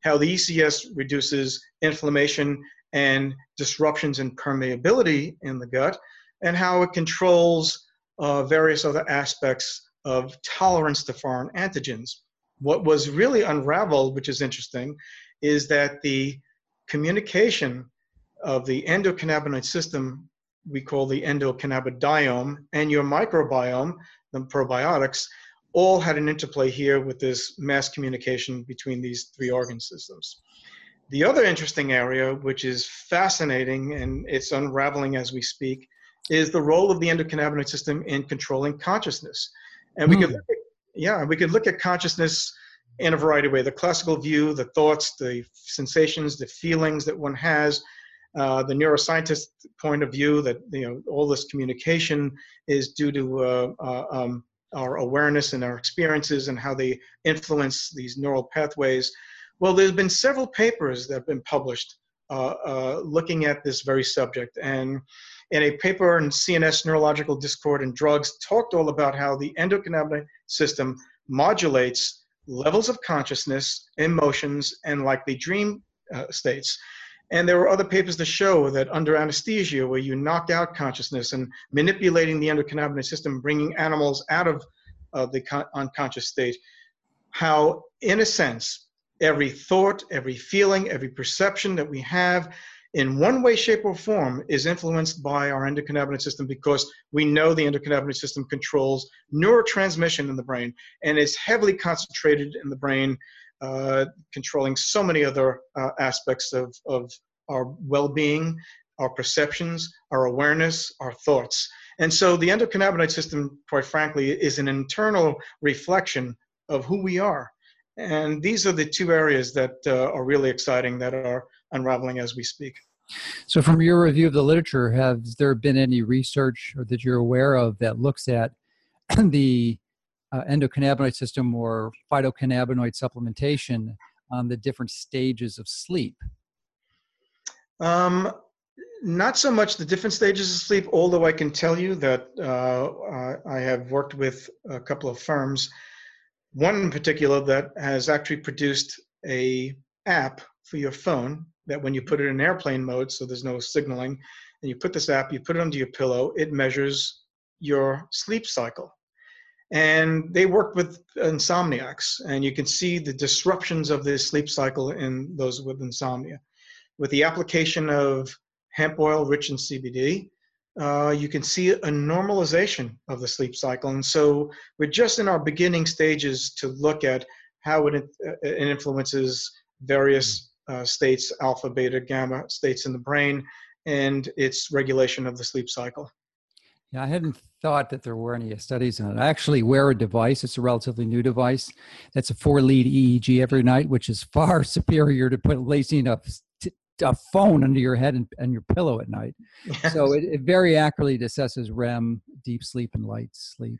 how the ECS reduces inflammation and disruptions in permeability in the gut, and how it controls uh, various other aspects of tolerance to foreign antigens. What was really unraveled, which is interesting, is that the communication of the endocannabinoid system we call the endocannabinoidome and your microbiome, the probiotics, all had an interplay here with this mass communication between these three organ systems. The other interesting area, which is fascinating and it's unraveling as we speak, is the role of the endocannabinoid system in controlling consciousness. And we mm. could, look at, yeah, we could look at consciousness in a variety of ways. The classical view, the thoughts, the sensations, the feelings that one has, uh, the neuroscientist point of view that you know all this communication is due to uh, uh, um, our awareness and our experiences and how they influence these neural pathways. Well, there's been several papers that have been published uh, uh, looking at this very subject, and in a paper in CNS Neurological Discord and Drugs, talked all about how the endocannabinoid system modulates levels of consciousness, emotions, and likely dream uh, states. And there were other papers to show that under anesthesia, where you knock out consciousness and manipulating the endocannabinoid system, bringing animals out of uh, the con- unconscious state, how, in a sense, every thought, every feeling, every perception that we have, in one way, shape, or form, is influenced by our endocannabinoid system because we know the endocannabinoid system controls neurotransmission in the brain and is heavily concentrated in the brain uh, controlling so many other uh, aspects of, of our well being, our perceptions, our awareness, our thoughts. And so the endocannabinoid system, quite frankly, is an internal reflection of who we are. And these are the two areas that uh, are really exciting that are unraveling as we speak. So, from your review of the literature, has there been any research or that you're aware of that looks at the uh, endocannabinoid system or phytocannabinoid supplementation on the different stages of sleep? Um, not so much the different stages of sleep, although I can tell you that uh, I have worked with a couple of firms, one in particular that has actually produced a app for your phone that when you put it in airplane mode, so there's no signaling, and you put this app, you put it under your pillow, it measures your sleep cycle. And they worked with insomniacs, and you can see the disruptions of the sleep cycle in those with insomnia. With the application of hemp oil rich in CBD, uh, you can see a normalization of the sleep cycle. And so we're just in our beginning stages to look at how it, uh, it influences various uh, states, alpha, beta, gamma states in the brain, and its regulation of the sleep cycle. Yeah, I hadn't thought that there were any studies on it. I actually wear a device. It's a relatively new device. That's a four-lead EEG every night, which is far superior to put lacing a, a phone under your head and, and your pillow at night. Yes. So it, it very accurately assesses REM, deep sleep, and light sleep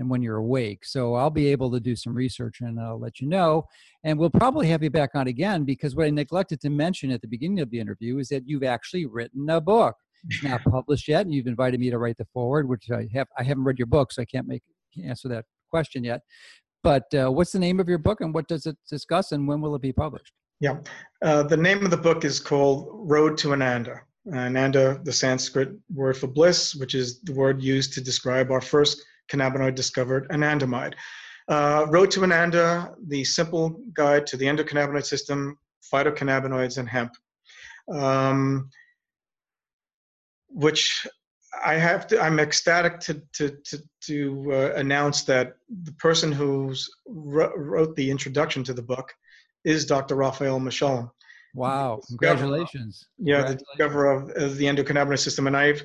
and when you're awake. So I'll be able to do some research and I'll let you know. And we'll probably have you back on again because what I neglected to mention at the beginning of the interview is that you've actually written a book. It's not published yet, and you've invited me to write the forward, which I have. I haven't read your book, so I can't make can't answer that question yet. But uh, what's the name of your book, and what does it discuss, and when will it be published? Yeah, uh, the name of the book is called Road to Ananda. Ananda, the Sanskrit word for bliss, which is the word used to describe our first cannabinoid discovered, anandamide. Uh, Road to Ananda, the simple guide to the endocannabinoid system, phytocannabinoids, and hemp. Um, which I have to, I'm ecstatic to, to, to, to uh, announce that the person who wrote the introduction to the book is Dr. Raphael Mechoulam. Wow, congratulations. Yeah, congratulations. the discoverer of, of the endocannabinoid system. And I've,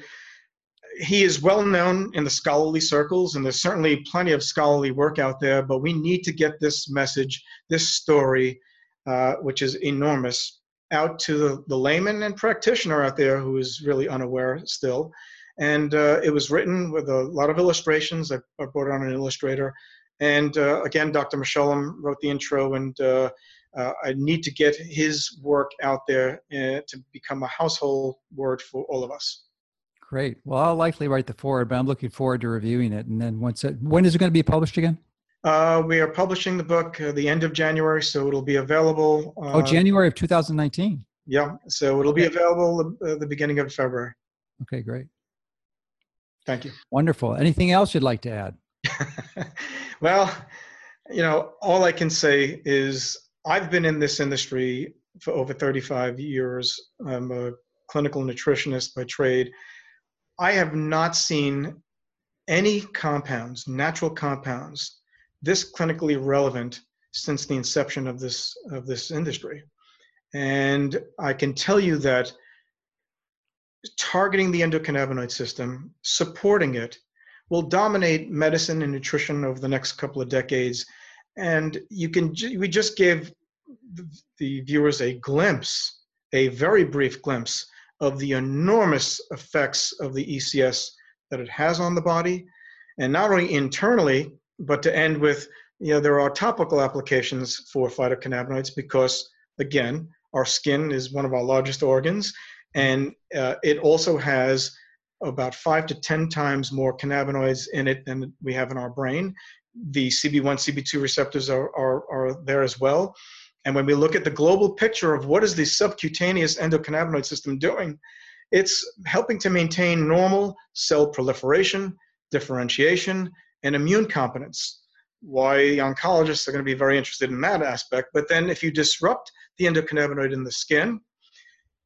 he is well known in the scholarly circles, and there's certainly plenty of scholarly work out there, but we need to get this message, this story, uh, which is enormous, out to the, the, layman and practitioner out there who is really unaware still. And uh, it was written with a lot of illustrations. I, I brought on an illustrator. And uh, again, Dr. Mechoulam wrote the intro, and uh, uh, I need to get his work out there uh, to become a household word for all of us. Great. Well, I'll likely write the forward, but I'm looking forward to reviewing it. And then once it, when is it going to be published again? Uh, we are publishing the book uh, the end of January, so it'll be available. Uh, oh, January of 2019. Yeah, so it'll okay. be available the, the beginning of February. Okay, great. Thank you. Wonderful. Anything else you'd like to add? well, you know, all I can say is I've been in this industry for over 35 years. I'm a clinical nutritionist by trade I have not seen any compounds, natural compounds, this clinically relevant since the inception of this of this industry. And I can tell you that targeting the endocannabinoid system, supporting it, will dominate medicine and nutrition over the next couple of decades. And you can we just give the viewers a glimpse, a very brief glimpse of the enormous effects of the ECS that it has on the body, and not only internally, but to end with, you know, there are topical applications for phytocannabinoids because, again, our skin is one of our largest organs, and uh, it also has about five to 10 times more cannabinoids in it than we have in our brain. The CB1, CB2 receptors are, are, are there as well. And when we look at the global picture of what is the subcutaneous endocannabinoid system doing, it's helping to maintain normal cell proliferation, differentiation, and immune competence. Why oncologists are going to be very interested in that aspect. But then if you disrupt the endocannabinoid in the skin,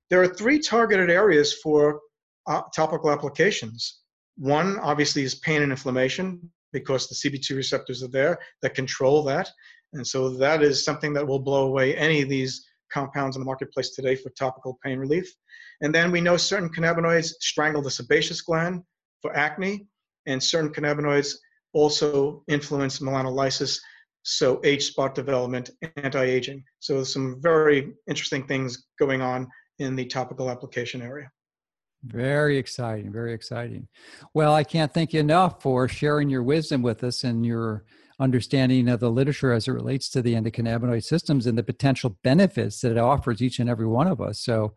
there are three targeted areas for uh, topical applications. One, obviously, is pain and inflammation because the CB2 receptors are there that control that. And so that is something that will blow away any of these compounds in the marketplace today for topical pain relief. And then we know certain cannabinoids strangle the sebaceous gland, for acne, and certain cannabinoids also influence melanolysis, so age spot development, anti-aging. So some very interesting things going on in the topical application area. Very exciting, very exciting. Well, I can't thank you enough for sharing your wisdom with us and your understanding of the literature as it relates to the endocannabinoid systems and the potential benefits that it offers each and every one of us. So,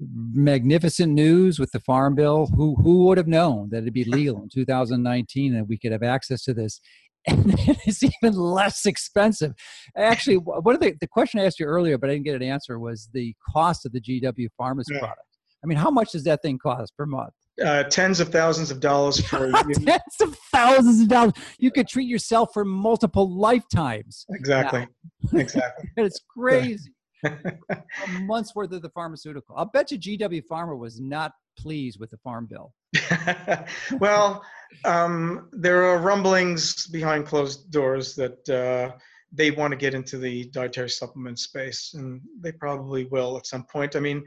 magnificent news with the Farm Bill. Who who would have known that it'd be legal in 2019 and we could have access to this? And it's even less expensive. Actually, one of the, the question I asked you earlier, but I didn't get an answer, was the cost of the GW Pharma's yeah. product. I mean, how much does that thing cost per month? Uh, tens of thousands of dollars for tens of thousands of dollars. You could treat yourself for multiple lifetimes. Exactly. Now. Exactly. it's crazy. a month's worth of the pharmaceutical. I'll bet you GW Pharma was not pleased with the farm bill. well, um, there are rumblings behind closed doors that uh, they want to get into the dietary supplement space, and they probably will at some point. I mean,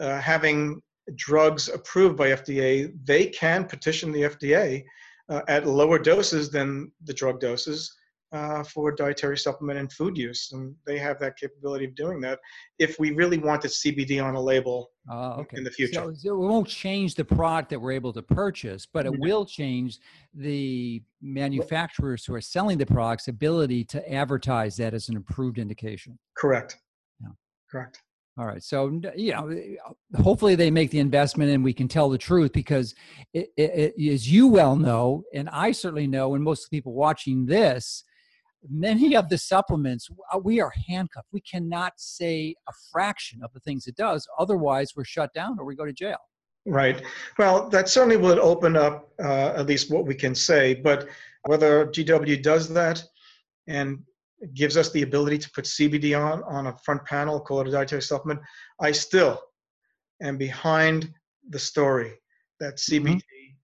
uh, having drugs approved by FDA, they can petition the FDA uh, at lower doses than the drug doses uh, for dietary supplement and food use. And they have that capability of doing that if we really wanted CBD on a label uh, okay. in the future. So, so, it won't change the product that we're able to purchase, but it mm-hmm. will change the manufacturers who are selling the product's ability to advertise that as an approved indication. Correct. Yeah. Correct. All right. So, you know, eh, hopefully they make the investment and we can tell the truth because, it, it, it, as you well know, and I certainly know, and most people watching this, many of the supplements, uh, we are handcuffed. We cannot say a fraction of the things it does. Otherwise, we're shut down or we go to jail. Right. Well, that certainly would open up uh, at least what we can say. But whether GW does that and gives us the ability to put CBD on on a front panel, call it a dietary supplement. I still am behind the story that CBD mm-hmm.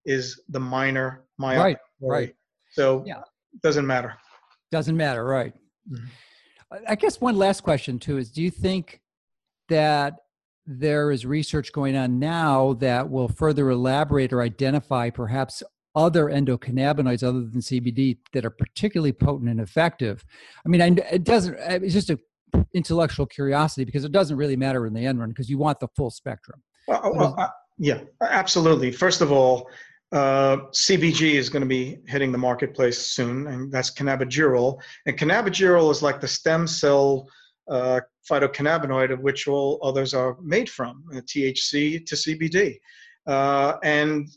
is the minor myopic. Right, right. So yeah. doesn't matter. Doesn't matter, right. Mm-hmm. I guess one last question too is do you think that there is research going on now that will further elaborate or identify perhaps other endocannabinoids other than CBD that are particularly potent and effective. I mean, I, it doesn't. It's just a intellectual curiosity because it doesn't really matter in the end run because you want the full spectrum. Well, well uh, yeah, absolutely. First of all, uh, CBG is going to be hitting the marketplace soon, and that's cannabigerol. And cannabigerol is like the stem cell uh, phytocannabinoid of which all others are made from, uh, THC to CBD. Uh, and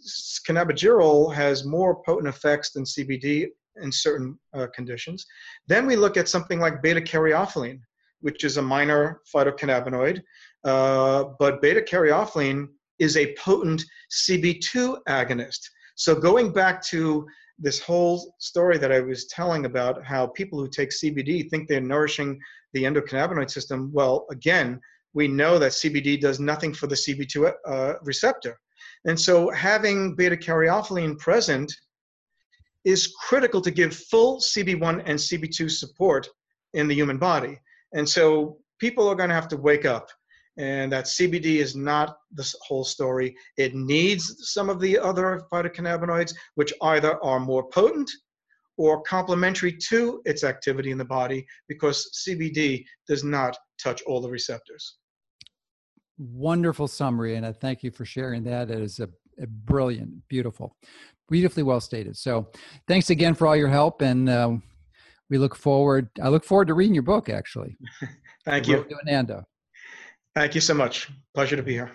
cannabigerol has more potent effects than CBD in certain uh, conditions. Then we look at something like beta caryophyllene, which is a minor phytocannabinoid, uh, but beta caryophyllene is a potent CB2 agonist. So going back to this whole story that I was telling about how people who take CBD think they're nourishing the endocannabinoid system. Well, again, we know that CBD does nothing for the CB2 uh, receptor. And so having beta caryophyllene present is critical to give full CB1 and CB2 support in the human body. And so people are going to have to wake up and that CBD is not the whole story. It needs some of the other phytocannabinoids, which either are more potent or complementary to its activity in the body because CBD does not touch all the receptors wonderful summary, and I thank you for sharing that. It is a, a brilliant, beautiful, beautifully well stated. So, thanks again for all your help, and uh, we look forward. I look forward to reading your book. Actually, thank you, Ananda. Thank you so much. Pleasure to be here.